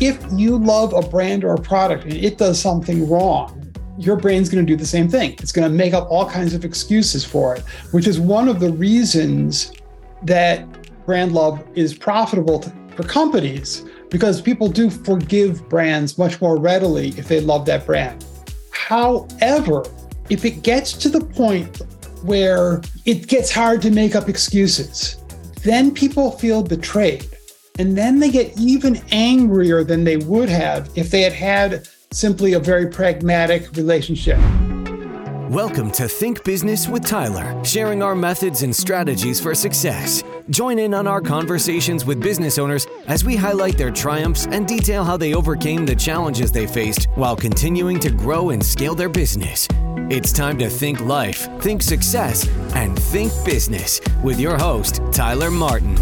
If you love a brand or a product and it does something wrong, your brain's going to do the same thing. It's going to make up all kinds of excuses for it, which is one of the reasons that brand love is profitable to, for companies because people do forgive brands much more readily if they love that brand. However, if it gets to the point where it gets hard to make up excuses, then people feel betrayed and then they get even angrier than they would have if they had had simply a very pragmatic relationship. Welcome to Think Business with Tyler, sharing our methods and strategies for success. Join in on our conversations with business owners as we highlight their triumphs and detail how they overcame the challenges they faced while continuing to grow and scale their business. It's time to think life, think success, and think business with your host, Tyler Martin.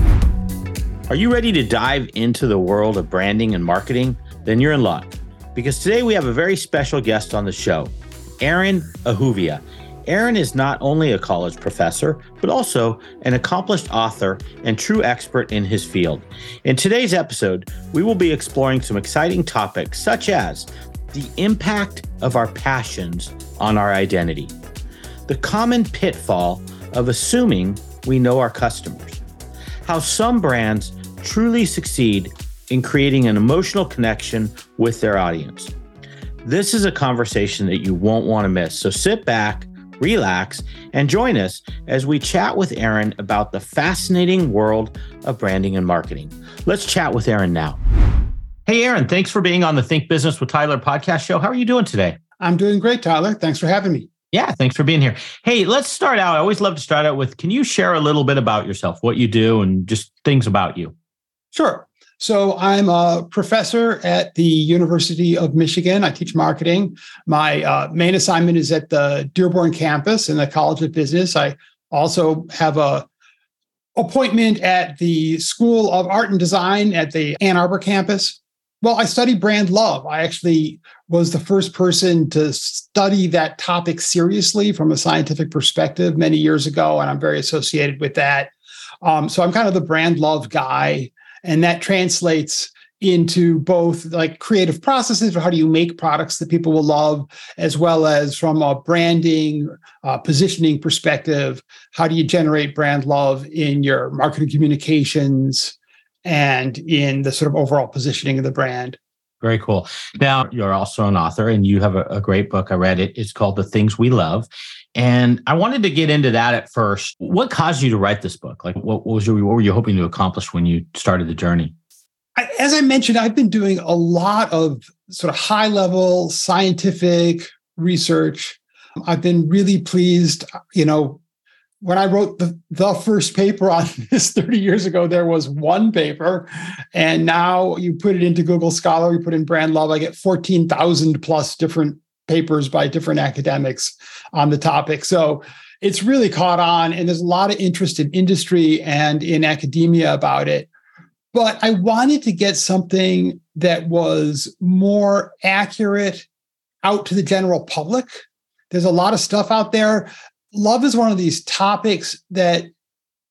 Are you ready to dive into the world of branding and marketing? Then you're in luck because today we have a very special guest on the show, Aaron Ahuvia. Aaron is not only a college professor, but also an accomplished author and true expert in his field. In today's episode, we will be exploring some exciting topics such as the impact of our passions on our identity, the common pitfall of assuming we know our customers, how some brands truly succeed in creating an emotional connection with their audience. This is a conversation that you won't want to miss. So sit back, relax, and join us as we chat with Aaron about the fascinating world of branding and marketing. Let's chat with Aaron now. Hey, Aaron, thanks for being on the Think Business with Tyler podcast show. How are you doing today? I'm doing great, Tyler. Thanks for having me. Yeah, thanks for being here. Hey, let's start out. I always love to start out with can you share a little bit about yourself, what you do, and just things about you? Sure. So I'm a professor at the University of Michigan. I teach marketing. My uh, main assignment is at the Dearborn campus in the College of Business. I also have a appointment at the School of Art and Design at the Ann Arbor campus. Well, I study brand love. I actually was the first person to study that topic seriously from a scientific perspective many years ago, and I'm very associated with that. Um, so I'm kind of the brand love guy and that translates into both like creative processes or how do you make products that people will love as well as from a branding uh, positioning perspective how do you generate brand love in your marketing communications and in the sort of overall positioning of the brand very cool now you're also an author and you have a, a great book i read it it's called the things we love and I wanted to get into that at first. What caused you to write this book? Like, what, was your, what were you hoping to accomplish when you started the journey? As I mentioned, I've been doing a lot of sort of high level scientific research. I've been really pleased. You know, when I wrote the, the first paper on this 30 years ago, there was one paper. And now you put it into Google Scholar, you put in brand love, I get 14,000 plus different papers by different academics on the topic. So it's really caught on, and there's a lot of interest in industry and in academia about it. But I wanted to get something that was more accurate out to the general public. There's a lot of stuff out there. Love is one of these topics that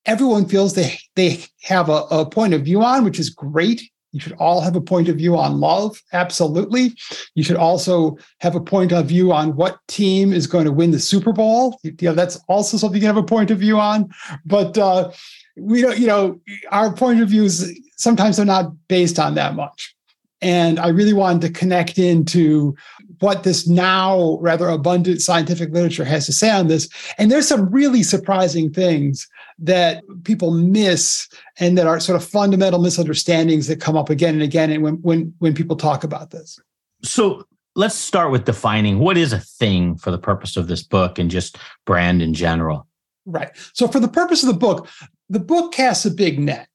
everyone feels they they have a, a point of view on, which is great. You should all have a point of view on love. Absolutely. You should also have a point of view on what team is going to win the Super Bowl. You know, that's also something you can have a point of view on. But uh, we don't, you know, our point of views sometimes are not based on that much. And I really wanted to connect into what this now rather abundant scientific literature has to say on this. And there's some really surprising things that people miss and that are sort of fundamental misunderstandings that come up again and again and when when when people talk about this. So let's start with defining what is a thing for the purpose of this book and just brand in general. Right. So for the purpose of the book, the book casts a big net.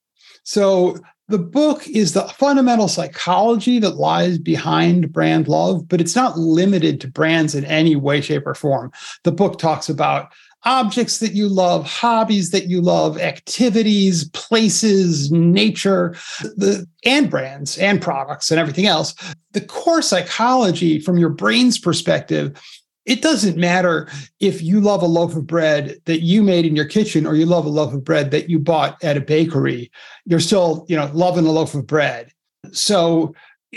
So the book is the fundamental psychology that lies behind brand love, but it's not limited to brands in any way, shape, or form. The book talks about objects that you love, hobbies that you love, activities, places, nature, the, and brands and products and everything else. The core psychology from your brain's perspective it doesn't matter if you love a loaf of bread that you made in your kitchen or you love a loaf of bread that you bought at a bakery. You're still you know loving a loaf of bread. So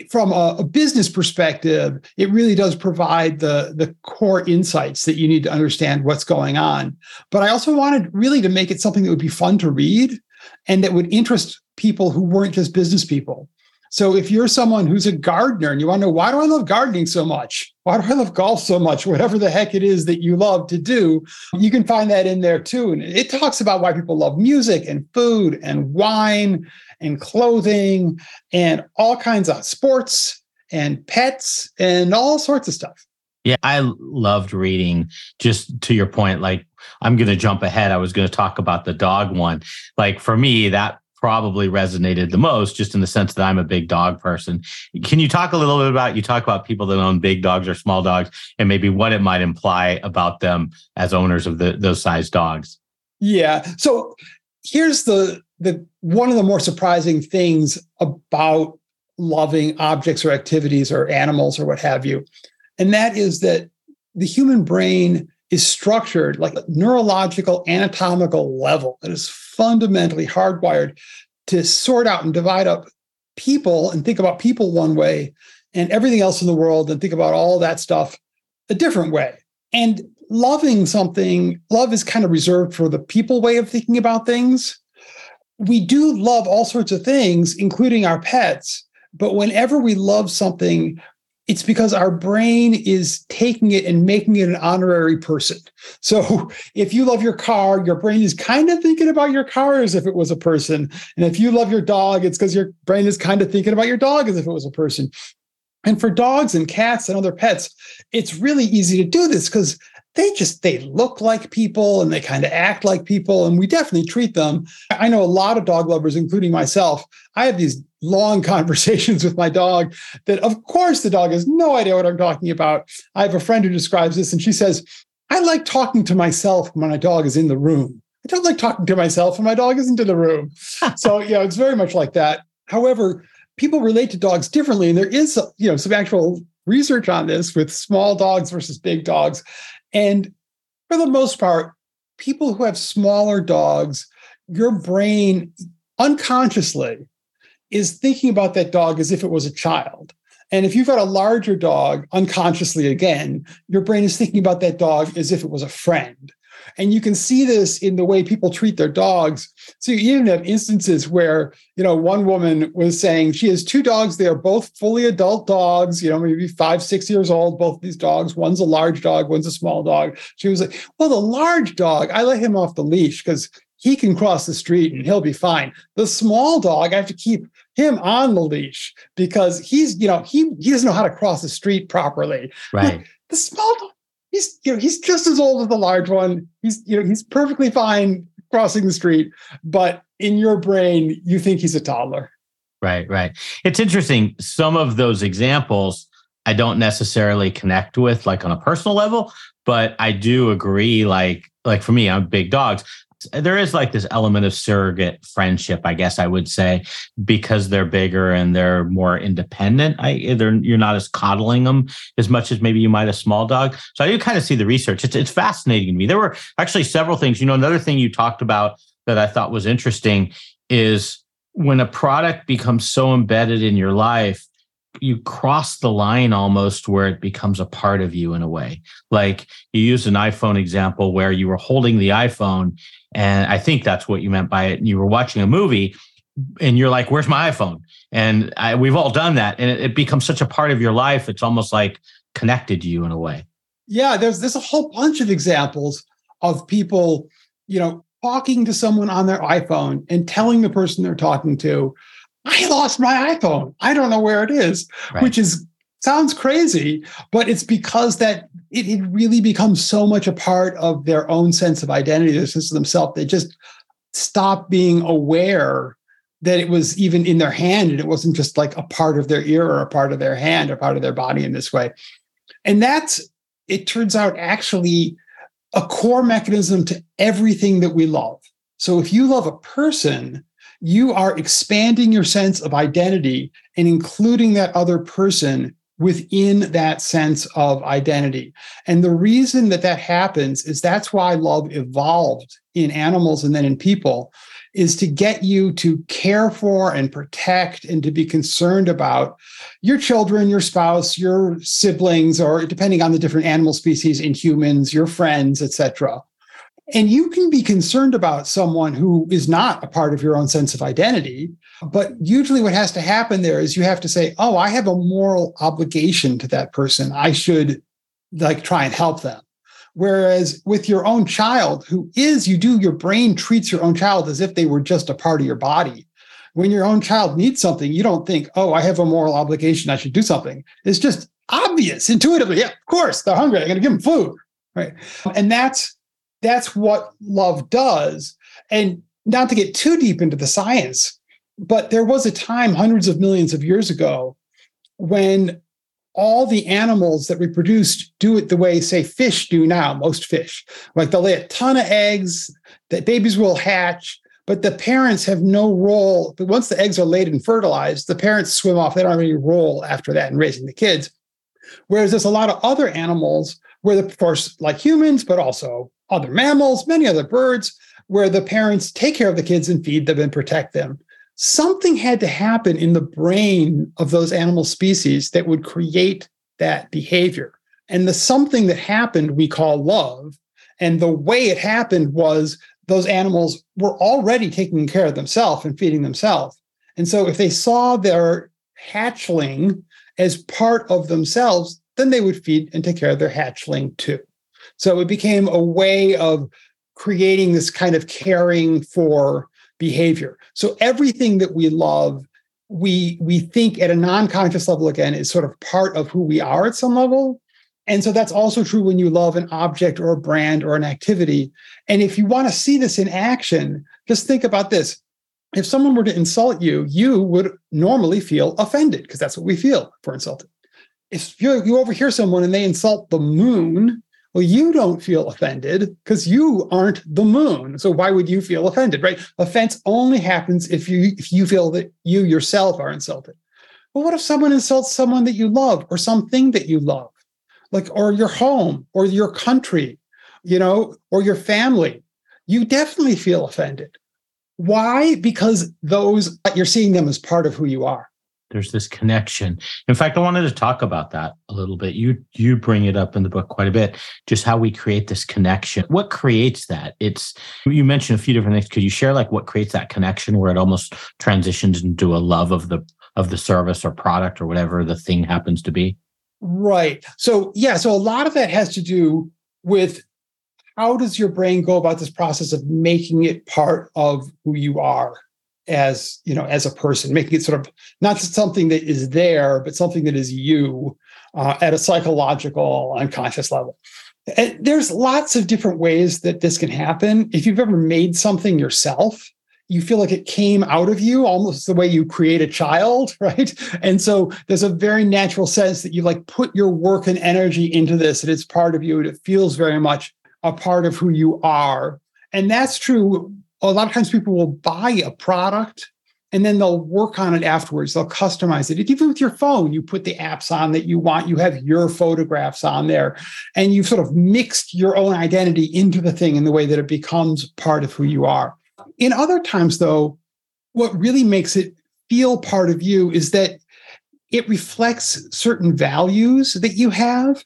from a, a, business perspective it really does provide the the core insights that you need to understand what's going on. But i also wanted really to make it something that would be fun to read and that would interest people who weren't just business people so if you're someone who's a gardener and you want to know why do I love gardening so much? Why do I love golf so much? Whatever the heck it is that you love to do, you can find that in there too. And it talks about why people love music and food and wine and clothing and all kinds of sports and pets and all sorts of stuff. Yeah, I loved reading. Just to your point, like I'm going to jump ahead. I was going to talk about the dog one. Like for me, that probably resonated the most, just in the sense that I'm a big dog person. Can you talk a little bit about you talk about people that own big dogs or small dogs, and maybe what it might imply about them as owners of the, those size dogs? Yeah. So here's the the one of the more surprising things about loving objects or activities or animals or what have you, and that is that the human brain is structured like a neurological anatomical level that is fundamentally hardwired to sort out and divide up people and think about people one way and everything else in the world and think about all that stuff a different way. And loving something, love is kind of reserved for the people way of thinking about things. We do love all sorts of things, including our pets. But whenever we love something, it's because our brain is taking it and making it an honorary person. So if you love your car, your brain is kind of thinking about your car as if it was a person. And if you love your dog, it's because your brain is kind of thinking about your dog as if it was a person. And for dogs and cats and other pets, it's really easy to do this because they just they look like people and they kind of act like people and we definitely treat them. I know a lot of dog lovers including myself i have these long conversations with my dog that of course the dog has no idea what i'm talking about. I have a friend who describes this and she says i like talking to myself when my dog is in the room. I don't like talking to myself when my dog isn't in the room. So yeah it's very much like that. However people relate to dogs differently and there is you know some actual research on this with small dogs versus big dogs and for the most part, people who have smaller dogs, your brain unconsciously is thinking about that dog as if it was a child. And if you've got a larger dog, unconsciously again, your brain is thinking about that dog as if it was a friend. And you can see this in the way people treat their dogs. So you even have instances where, you know, one woman was saying she has two dogs. They are both fully adult dogs, you know, maybe five, six years old, both these dogs. One's a large dog, one's a small dog. She was like, well, the large dog, I let him off the leash because he can cross the street and he'll be fine. The small dog, I have to keep him on the leash because he's, you know, he he doesn't know how to cross the street properly. Right. the small dog, he's you know he's just as old as the large one. He's you know he's perfectly fine crossing the street, but in your brain you think he's a toddler. Right, right. It's interesting. Some of those examples I don't necessarily connect with like on a personal level, but I do agree like like for me, I'm big dogs there is like this element of surrogate friendship, I guess I would say, because they're bigger and they're more independent. I they're you're not as coddling them as much as maybe you might a small dog. So I do kind of see the research. It's it's fascinating to me. There were actually several things. You know, another thing you talked about that I thought was interesting is when a product becomes so embedded in your life you cross the line almost where it becomes a part of you in a way. Like you used an iPhone example where you were holding the iPhone, and I think that's what you meant by it. You were watching a movie, and you're like, "Where's my iPhone?" And I, we've all done that, and it, it becomes such a part of your life. It's almost like connected to you in a way. Yeah, there's there's a whole bunch of examples of people, you know, talking to someone on their iPhone and telling the person they're talking to, I lost my iPhone. I don't know where it is, right. which is sounds crazy, but it's because that it, it really becomes so much a part of their own sense of identity, their sense of themselves. They just stop being aware that it was even in their hand and it wasn't just like a part of their ear or a part of their hand or part of their body in this way. And that's, it turns out, actually a core mechanism to everything that we love. So if you love a person, you are expanding your sense of identity and including that other person within that sense of identity. And the reason that that happens is that's why love evolved in animals and then in people is to get you to care for and protect and to be concerned about your children, your spouse, your siblings, or depending on the different animal species in humans, your friends, etc. And you can be concerned about someone who is not a part of your own sense of identity. But usually, what has to happen there is you have to say, Oh, I have a moral obligation to that person. I should like try and help them. Whereas with your own child, who is, you do, your brain treats your own child as if they were just a part of your body. When your own child needs something, you don't think, oh, I have a moral obligation, I should do something. It's just obvious intuitively. Yeah, of course, they're hungry. I'm going to give them food. Right. And that's that's what love does. And not to get too deep into the science, but there was a time hundreds of millions of years ago when all the animals that reproduced do it the way, say, fish do now, most fish. Like they'll lay a ton of eggs, that babies will hatch, but the parents have no role. But once the eggs are laid and fertilized, the parents swim off. They don't have any role after that in raising the kids. Whereas there's a lot of other animals where, of course, like humans, but also other mammals, many other birds, where the parents take care of the kids and feed them and protect them something had to happen in the brain of those animal species that would create that behavior. And the something that happened we call love. And the way it happened was those animals were already taking care of themselves and feeding themselves. And so if they saw their hatchling as part of themselves, then they would feed and take care of their hatchling too. So it became a way of creating this kind of caring for behavior. So everything that we love, we we think at a non-conscious level again is sort of part of who we are at some level. And so that's also true when you love an object or a brand or an activity. And if you want to see this in action, just think about this. If someone were to insult you, you would normally feel offended because that's what we feel for insulted. If you, you overhear someone and they insult the moon, well, you don't feel offended because you aren't the moon. So why would you feel offended, right? Offense only happens if you if you feel that you yourself are insulted. But what if someone insults someone that you love or something that you love? Like or your home or your country, you know, or your family. You definitely feel offended. Why? Because those you're seeing them as part of who you are there's this connection. In fact i wanted to talk about that a little bit. You you bring it up in the book quite a bit just how we create this connection. What creates that? It's you mentioned a few different things. Could you share like what creates that connection where it almost transitions into a love of the of the service or product or whatever the thing happens to be? Right. So yeah so a lot of that has to do with how does your brain go about this process of making it part of who you are as you know as a person making it sort of not something that is there but something that is you uh, at a psychological unconscious level. And there's lots of different ways that this can happen. If you've ever made something yourself you feel like it came out of you almost the way you create a child right? And so there's a very natural sense that you like put your work and energy into this and it's part of you and it feels very much a part of who you are. And that's true a lot of times people will buy a product and then they'll work on it afterwards. They'll customize it. Even with your phone, you put the apps on that you want, you have your photographs on there, and you've sort of mixed your own identity into the thing in the way that it becomes part of who you are. In other times, though, what really makes it feel part of you is that it reflects certain values that you have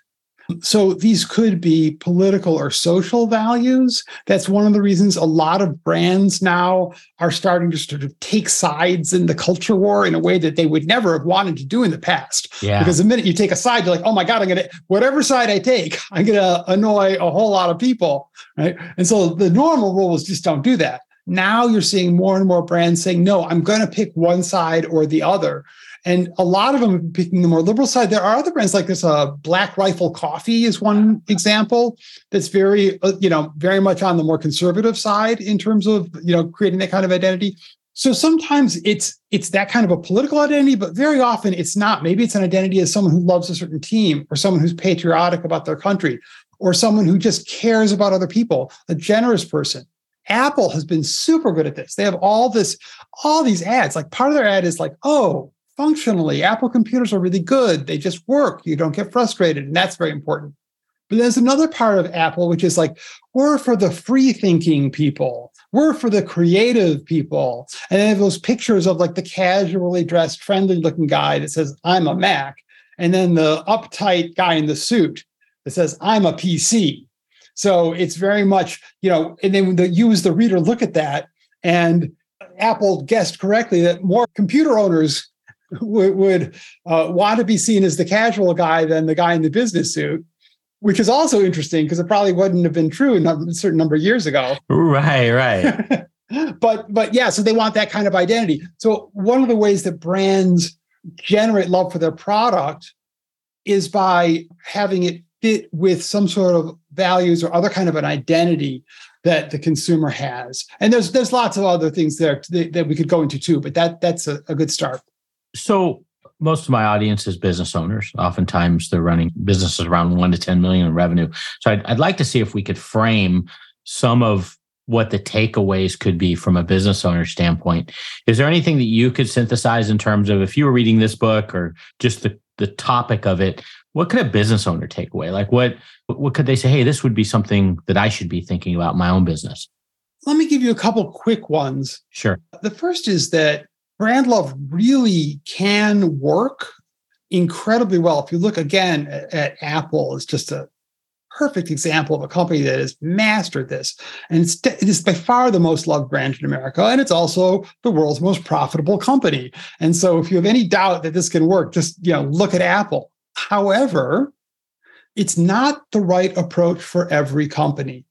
so these could be political or social values. That's one of the reasons a lot of brands now are starting to sort of take sides in the culture war in a way that they would never have wanted to do in the past. Yeah. Because the minute you take a side, you're like, oh my God, I'm gonna whatever side I take, I'm gonna annoy a whole lot of people. Right. And so the normal rule is just don't do that. Now you're seeing more and more brands saying, no, I'm going to pick one side or the other. And a lot of them picking the more liberal side. There are other brands like this. Uh, Black Rifle Coffee is one example that's very, uh, you know, very much on the more conservative side in terms of, you know, creating that kind of identity. So sometimes it's it's that kind of a political identity, but very often it's not. Maybe it's an identity as someone who loves a certain team, or someone who's patriotic about their country, or someone who just cares about other people, a generous person. Apple has been super good at this. They have all this, all these ads. Like part of their ad is like, oh, functionally, Apple computers are really good. They just work. You don't get frustrated. And that's very important. But there's another part of Apple, which is like, we're for the free thinking people. We're for the creative people. And have those pictures of like the casually dressed, friendly looking guy that says, I'm a Mac. And then the uptight guy in the suit that says, I'm a PC. So it's very much, you know, and then the, you as the reader look at that and Apple guessed correctly that more computer owners would, would uh, want to be seen as the casual guy than the guy in the business suit, which is also interesting because it probably wouldn't have been true a certain number of years ago. Right, right. but but yeah, so they want that kind of identity. So one of the ways that brands generate love for their product is by having it fit with some sort of values or other kind of an identity that the consumer has. And there's there's lots of other things there that, that we could go into too, but that that's a, a good start. So most of my audience is business owners. Oftentimes they're running businesses around one to 10 million in revenue. So I'd, I'd like to see if we could frame some of what the takeaways could be from a business owner standpoint. Is there anything that you could synthesize in terms of if you were reading this book or just the, the topic of it, what could a business owner take away? Like what what could they say, hey, this would be something that I should be thinking about my own business? Let me give you a couple quick ones. Sure. The first is that brand love really can work incredibly well. If you look again at, Apple, it's just a perfect example of a company that has mastered this. And it's, it is by far the most loved brand in America. And it's also the world's most profitable company. And so if you have any doubt that this can work, just you know, look at Apple. However, it's not the right approach for every company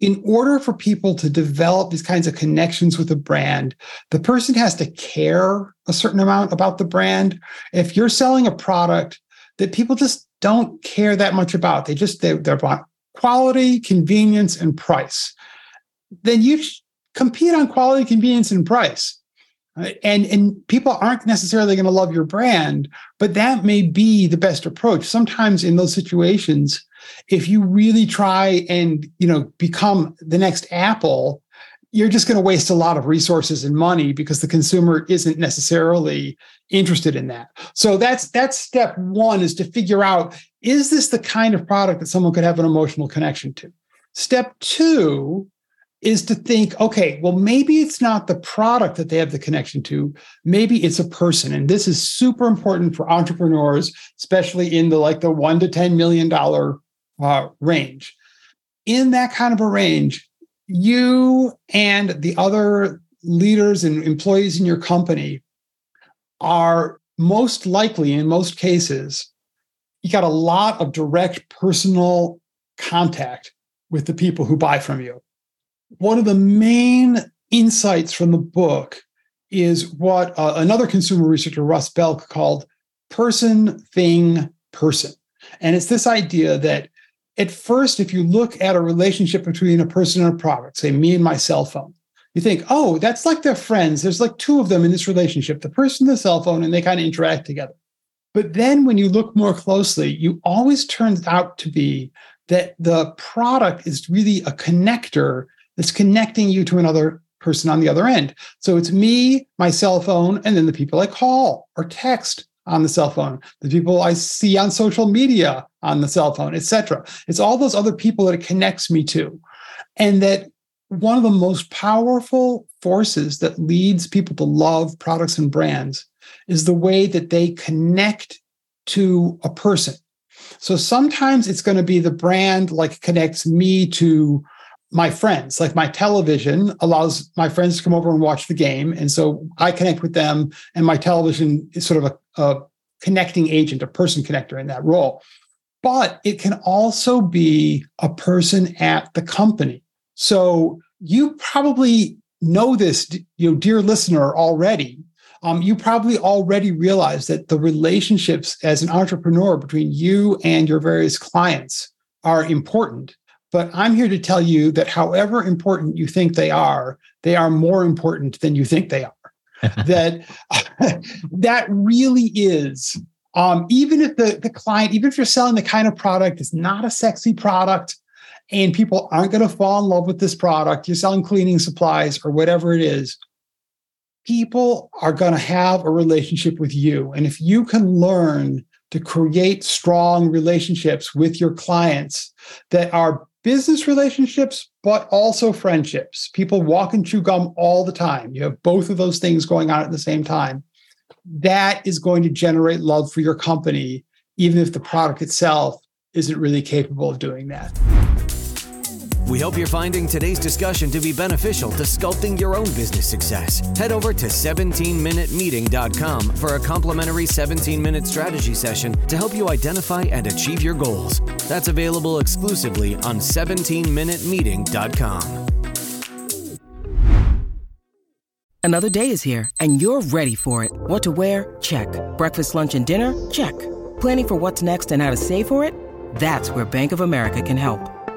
in order for people to develop these kinds of connections with a brand, the person has to care a certain amount about the brand. If you're selling a product that people just don't care that much about, they just they, they want quality, convenience, and price, then you compete on quality, convenience, and price. Uh, and, and people aren't necessarily going to love your brand, but that may be the best approach. Sometimes in those situations, if you really try and you know become the next apple you're just going to waste a lot of resources and money because the consumer isn't necessarily interested in that. So that's that's step one is to figure out is this the kind of product that someone could have an emotional connection to? Step two is to think okay well maybe it's not the product that they have the connection to. Maybe it's a person. And this is super important for entrepreneurs especially in the like the 1 to 10 million dollar uh, range. In that kind of a range, you and the other leaders and employees in your company are most likely, in most cases, you got a lot of direct personal contact with the people who buy from you. One of the main insights from the book is what uh, another consumer researcher, Russ Belk, called person, thing, person. And it's this idea that at first, if you look at a relationship between a person and a product, say me and my cell phone, you think, oh, that's like they're friends. There's like two of them in this relationship the person, the cell phone, and they kind of interact together. But then when you look more closely, you always turns out to be that the product is really a connector that's connecting you to another person on the other end. So it's me, my cell phone, and then the people I call or text on the cell phone, the people I see on social media on the cell phone, etc. It's all those other people that it connects me to. And that one of the most powerful forces that leads people to love products and brands is the way that they connect to a person. So sometimes it's going to be the brand like connects me to my friends. Like my television allows my friends to come over and watch the game. And so I connect with them, and my television is sort of a, a connecting agent, a person connector in that role. But it can also be a person at the company. So you probably know this, you know, dear listener, already. Um, you probably already realize that the relationships as an entrepreneur between you and your various clients are important. But I'm here to tell you that however important you think they are, they are more important than you think they are. that that really is um, even if the, the client, even if you're selling the kind of product that's not a sexy product and people aren't going to fall in love with this product, you're selling cleaning supplies or whatever it is, people are going to have a relationship with you. And if you can learn to create strong relationships with your clients that are business relationships, but also friendships. People walk and chew gum all the time. You have both of those things going on at the same time. That is going to generate love for your company, even if the product itself isn't really capable of doing that. We hope you're finding today's discussion to be beneficial to sculpting your own business success. Head over to 17minutemeeting.com for a complimentary 17 minute strategy session to help you identify and achieve your goals. That's available exclusively on 17minutemeeting.com. Another day is here, and you're ready for it. What to wear? Check. Breakfast, lunch, and dinner? Check. Planning for what's next and how to save for it? That's where Bank of America can help.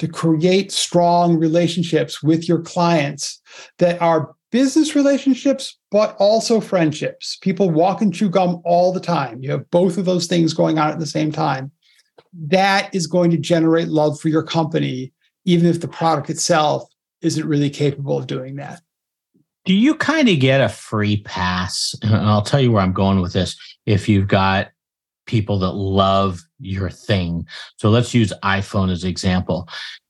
to create strong relationships with your clients that are business relationships, but also friendships. People walk and chew gum all the time. You have both of those things going on at the same time. That is going to generate love for your company, even if the product itself isn't really capable of doing that. Do you kind of get a free pass? And I'll tell you where I'm going with this. If you've got people that love your thing. So let's use iPhone as example.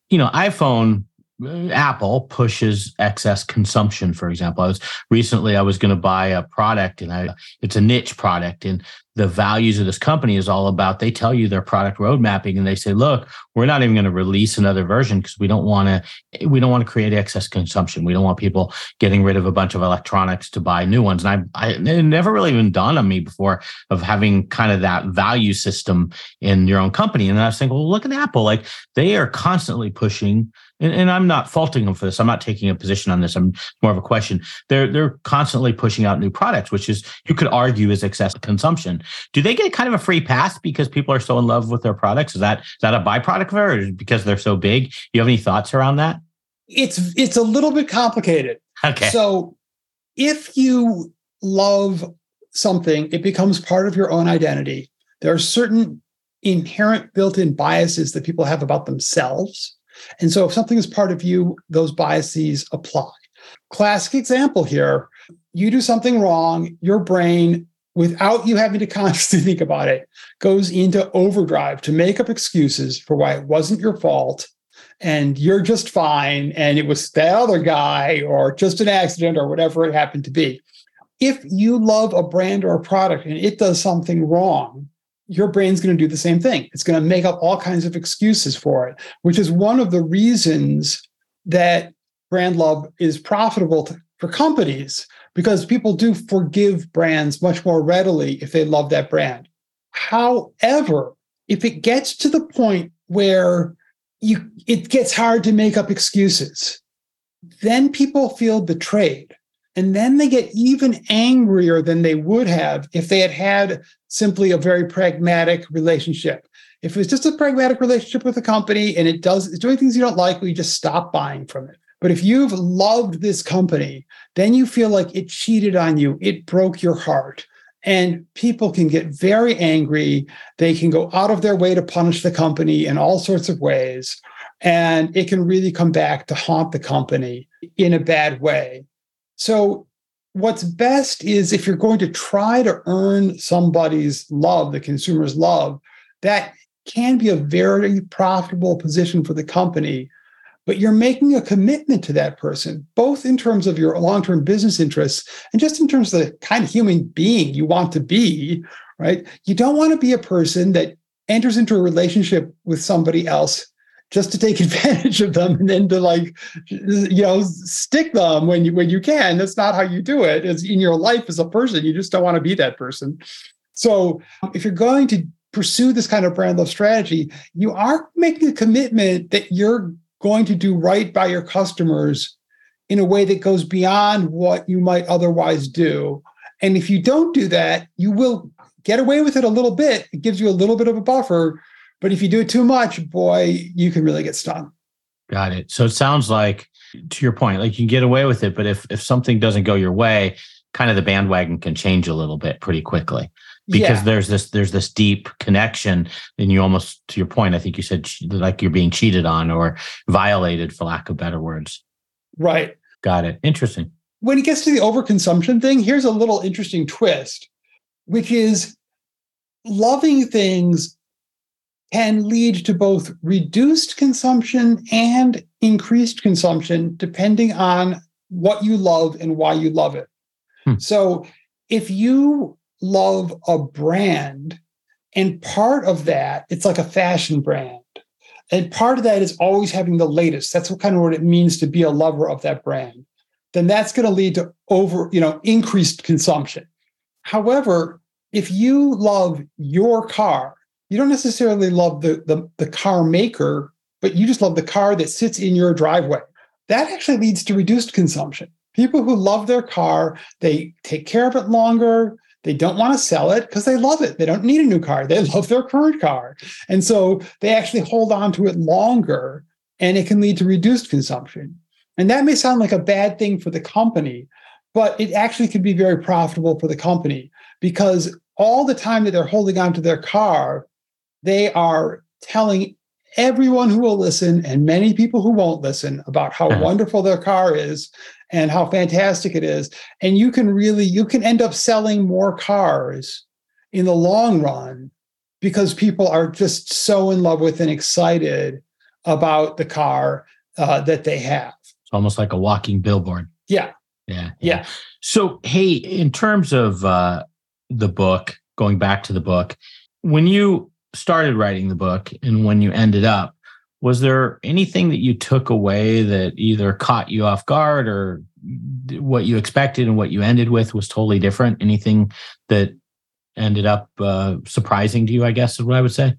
You know, iPhone uh, Apple pushes excess consumption, for example. I was recently I was going to buy a product and I it's a niche product and the values of this company is all about they tell you their product road mapping and they say, look, we're not even going to release another version because we don't want to we don't want to create excess consumption. We don't want people getting rid of a bunch of electronics to buy new ones. And I, I it never really even dawned on me before of having kind of that value system in your own company. And I was thinking, well, look at Apple. Like they are constantly pushing and, and, I'm not faulting them for this. I'm not taking a position on this. I'm more of a question. They're they're constantly pushing out new products, which is you could argue is excessive consumption. Do they get kind of a free pass because people are so in love with their products? Is that is that a byproduct of it, or because they're so big? Do you have any thoughts around that? It's it's a little bit complicated. Okay. So if you love something, it becomes part of your own identity. There are certain inherent built-in biases that people have about themselves and so if something is part of you, those biases apply. Classic example here you do something wrong, your brain, without you having to consciously think about it, goes into overdrive to make up excuses for why it wasn't your fault and you're just fine and it was that other guy or just an accident or whatever it happened to be. If you love a brand or a product and it does something wrong, your brain's going to do the same thing. It's going to make up all kinds of excuses for it, which is one of the reasons that brand love is profitable to, for companies because people do forgive brands much more readily if they love that brand. However, if it gets to the point where you it gets hard to make up excuses, then people feel betrayed and then they get even angrier than they would have if they had had simply a very pragmatic relationship. If it was just a pragmatic relationship with a company and it does it's doing things you don't like, we just stop buying from it. But if you've loved this company, then you feel like it cheated on you, it broke your heart. And people can get very angry. They can go out of their way to punish the company in all sorts of ways. And it can really come back to haunt the company in a bad way. So, what's best is if you're going to try to earn somebody's love, the consumer's love, that can be a very profitable position for the company but you're making a commitment to that person, both in terms of your long term business interests and just in terms of the kind of human being you want to be, right? You don't want to be a person that enters into a relationship with somebody else just to take advantage of them and then to like you know stick them when you when you can. That's not how you do it. It's in your life as a person. You just don't want to be that person. So if you're going to pursue this kind of brand love strategy you are making a commitment that you're going to do right by your customers in a way that goes beyond what you might otherwise do. And if you don't do that, you will get away with it a little bit. It gives you a little bit of a buffer. But if you do it too much, boy, you can really get stung. Got it. So it sounds like, to your point, like you can get away with it, but if if something doesn't go your way, kind of the bandwagon can change a little bit pretty quickly because yeah. there's this there's this deep connection. And you almost to your point i think you said like you're being cheated on or violated for lack of better words. Right. Got it. Interesting. When it gets to the overconsumption thing here's a little interesting twist which is loving things can lead to both reduced consumption and increased consumption depending on what you love and why you love it. Hmm. so if you love a brand. And part of that, it's like a fashion brand. And part of that is always having the latest. That's what kind of what it means to be a lover of that brand. Then that's going to lead to over, you know, increased consumption. However, if you love your car, you don't necessarily love the, the, the car maker, but you just love the car that sits in your driveway. That actually leads to reduced consumption. People who love their car, they take care of it longer, they don't want to sell it because they love it. They don't need a new car. They love their current car. And so they actually hold on to it longer and it can lead to reduced consumption. And that may sound like a bad thing for the company, but it actually could be very profitable for the company because all the time that they're holding on to their car, they are telling everyone who will listen and many people who won't listen about how uh-huh. wonderful their car is and how fantastic it is. And you can really you can end up selling more cars in the long run because people are just so in love with and excited about the car uh, that they have. It's almost like a walking billboard. Yeah. Yeah yeah. So hey in terms of uh, the book going back to the book when you started writing the book and when you ended up was there anything that you took away that either caught you off guard or what you expected and what you ended with was totally different anything that ended up uh, surprising to you i guess is what i would say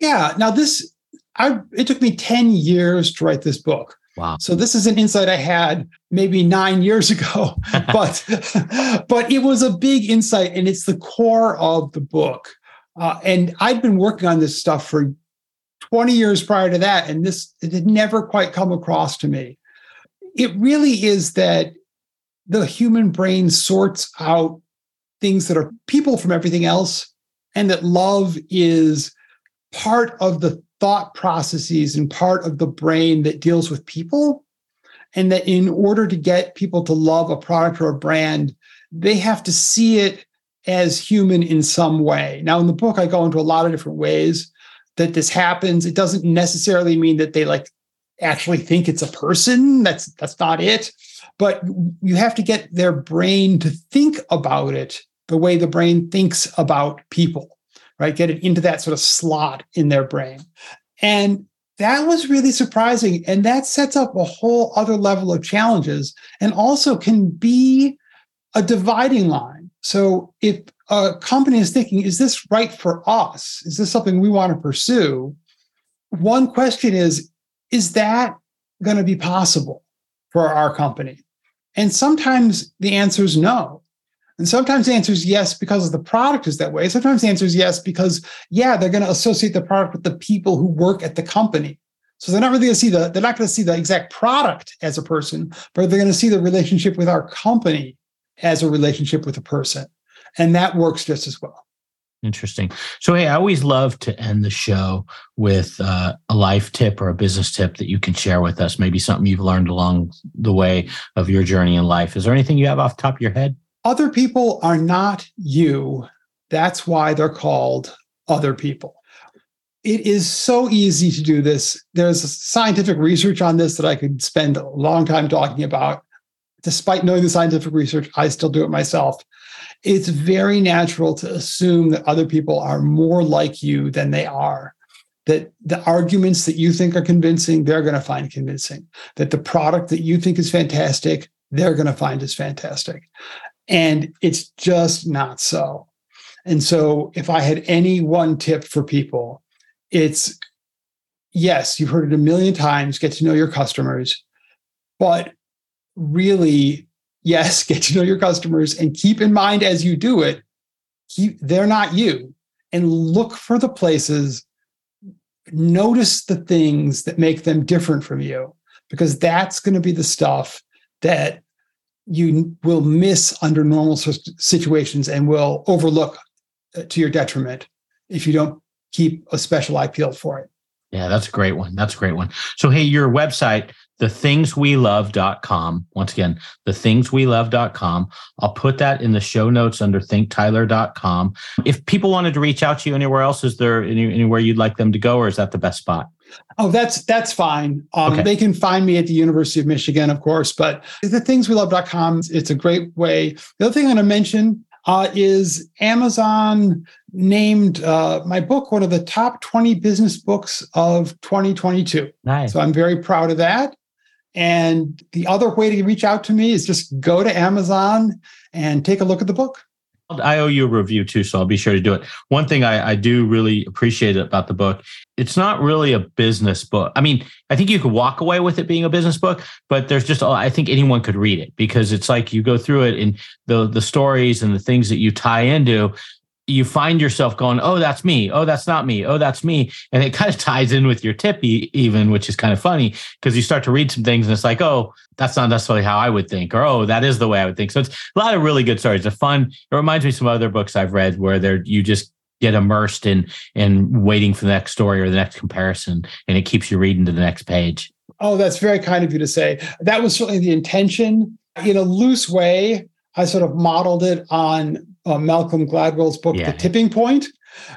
yeah now this i it took me 10 years to write this book Wow. So this is an insight I had maybe nine years ago, but but it was a big insight, and it's the core of the book. Uh, and I'd been working on this stuff for 20 years prior to that, and this it had never quite come across to me. It really is that the human brain sorts out things that are people from everything else, and that love is part of the thought processes and part of the brain that deals with people. And that in order to get people to love a product or a brand, they have to see it as human in some way. Now, in the book, I go into a lot of different ways that this happens. It doesn't necessarily mean that they like actually think it's a person. That's that's not it. But you have to get their brain to think about it the way the brain thinks about people, right? Get it into that sort of slot in their brain. And that was really surprising. And that sets up a whole other level of challenges and also can be a dividing line. So if a company is thinking, is this right for us? Is this something we want to pursue? One question is, is that going to be possible for our company? And sometimes the answer is no. And sometimes the answer is yes because the product is that way. Sometimes the answer is yes because, yeah, they're going to associate the product with the people who work at the company. So they're not really going to see the, they're not going to see the exact product as a person, but they're going to see the relationship with our company as a relationship with a person. And that works just as well. Interesting. So, hey, I always love to end the show with uh, a life tip or a business tip that you can share with us. Maybe something you've learned along the way of your journey in life. Is there anything you have off the top of your head? Other people are not you. That's why they're called other people. It is so easy to do this. There's scientific research on this that I could spend a long time talking about. Despite knowing the scientific research, I still do it myself it's very natural to assume that other people are more like you than they are. That the arguments that you think are convincing, they're going to find convincing. That the product that you think is fantastic, they're going to find is fantastic. And it's just not so. And so, if I had any one tip for people, it's yes, you've heard it a million times get to know your customers, but really yes, get to know your customers and keep in mind as you do it, keep, they're not you. And look for the places, notice the things that make them different from you, because that's going to be the stuff that you will miss under normal situations and will overlook uh, to your detriment if you don't keep a special eye peeled for it. Yeah, that's a great one. That's a great one. So, hey, your website, thethingswelove.com. Once again, thethingswelove.com. I'll put that in the show notes under thinktyler.com. If people wanted to reach out to you anywhere else, is there any, anywhere you'd like them to go, or is that the best spot? Oh, that's that's fine. Um, okay. They can find me at the University of Michigan, of course, but thethingswelove.com, it's a great way. The other thing I'm going to mention uh, is Amazon named uh, my book one of the top 20 business books of 2022. Nice. So I'm very proud of that. And the other way to reach out to me is just go to Amazon and take a look at the book. I owe you a review too, so I'll be sure to do it. One thing I, I, do really appreciate about the book, it's not really a business book. I mean, I think you could walk away with it being a business book, but there's just I think anyone could read it because it's like you go through it and the the stories and the things that you tie into you find yourself going, oh, that's me. Oh, that's not me. Oh, that's me. And it kind of ties in with your tip, even, which is kind of funny because you start to read some things and it's like, oh, that's not necessarily how I would think, or oh, that is the way I would think. So it's a lot of really good stories. It's a fun. It reminds me of some other books I've read where you just get immersed in in waiting for the next story or the next comparison, and it keeps you reading to the next page. Oh, that's very kind of you to say. That was certainly the intention. In a loose way, I sort of modeled it on uh, Malcolm Gladwell's book, yeah. The Tipping Point,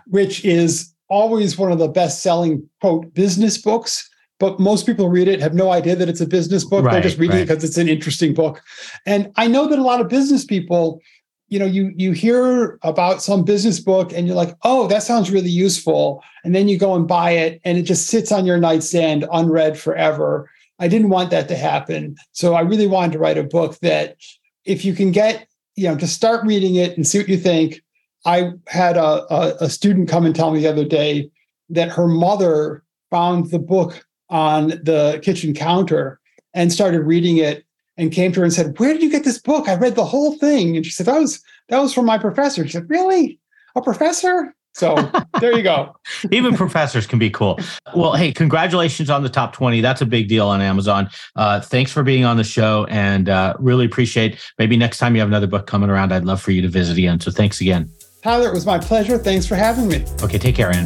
which is always one of the best selling, quote, business books. But most people read it, have no idea that it's a business book. Right, They're just reading right. it because it's an interesting book. And I know that a lot of business people, you know, you you hear about some business book and you're like, oh, that sounds really useful. And then you go and buy it and it just sits on your nightstand unread forever. I didn't want that to happen. So I really wanted to write a book that if you can get you know, just start reading it and see what you think. I had a, a, a student come and tell me the other day that her mother found the book on the kitchen counter and started reading it and came to her and said, Where did you get this book? I read the whole thing. And she said, That was that was from my professor. She said, Really? A professor? So there you go. Even professors can be cool. Well, hey, congratulations on the top 20. That's a big deal on Amazon. Uh, thanks for being on the show and uh, really appreciate maybe next time you have another book coming around, I'd love for you to visit again. So thanks again. Tyler, it was my pleasure. Thanks for having me. Okay, take care, Ann.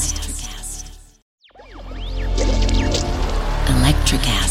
Electricast. Electricast.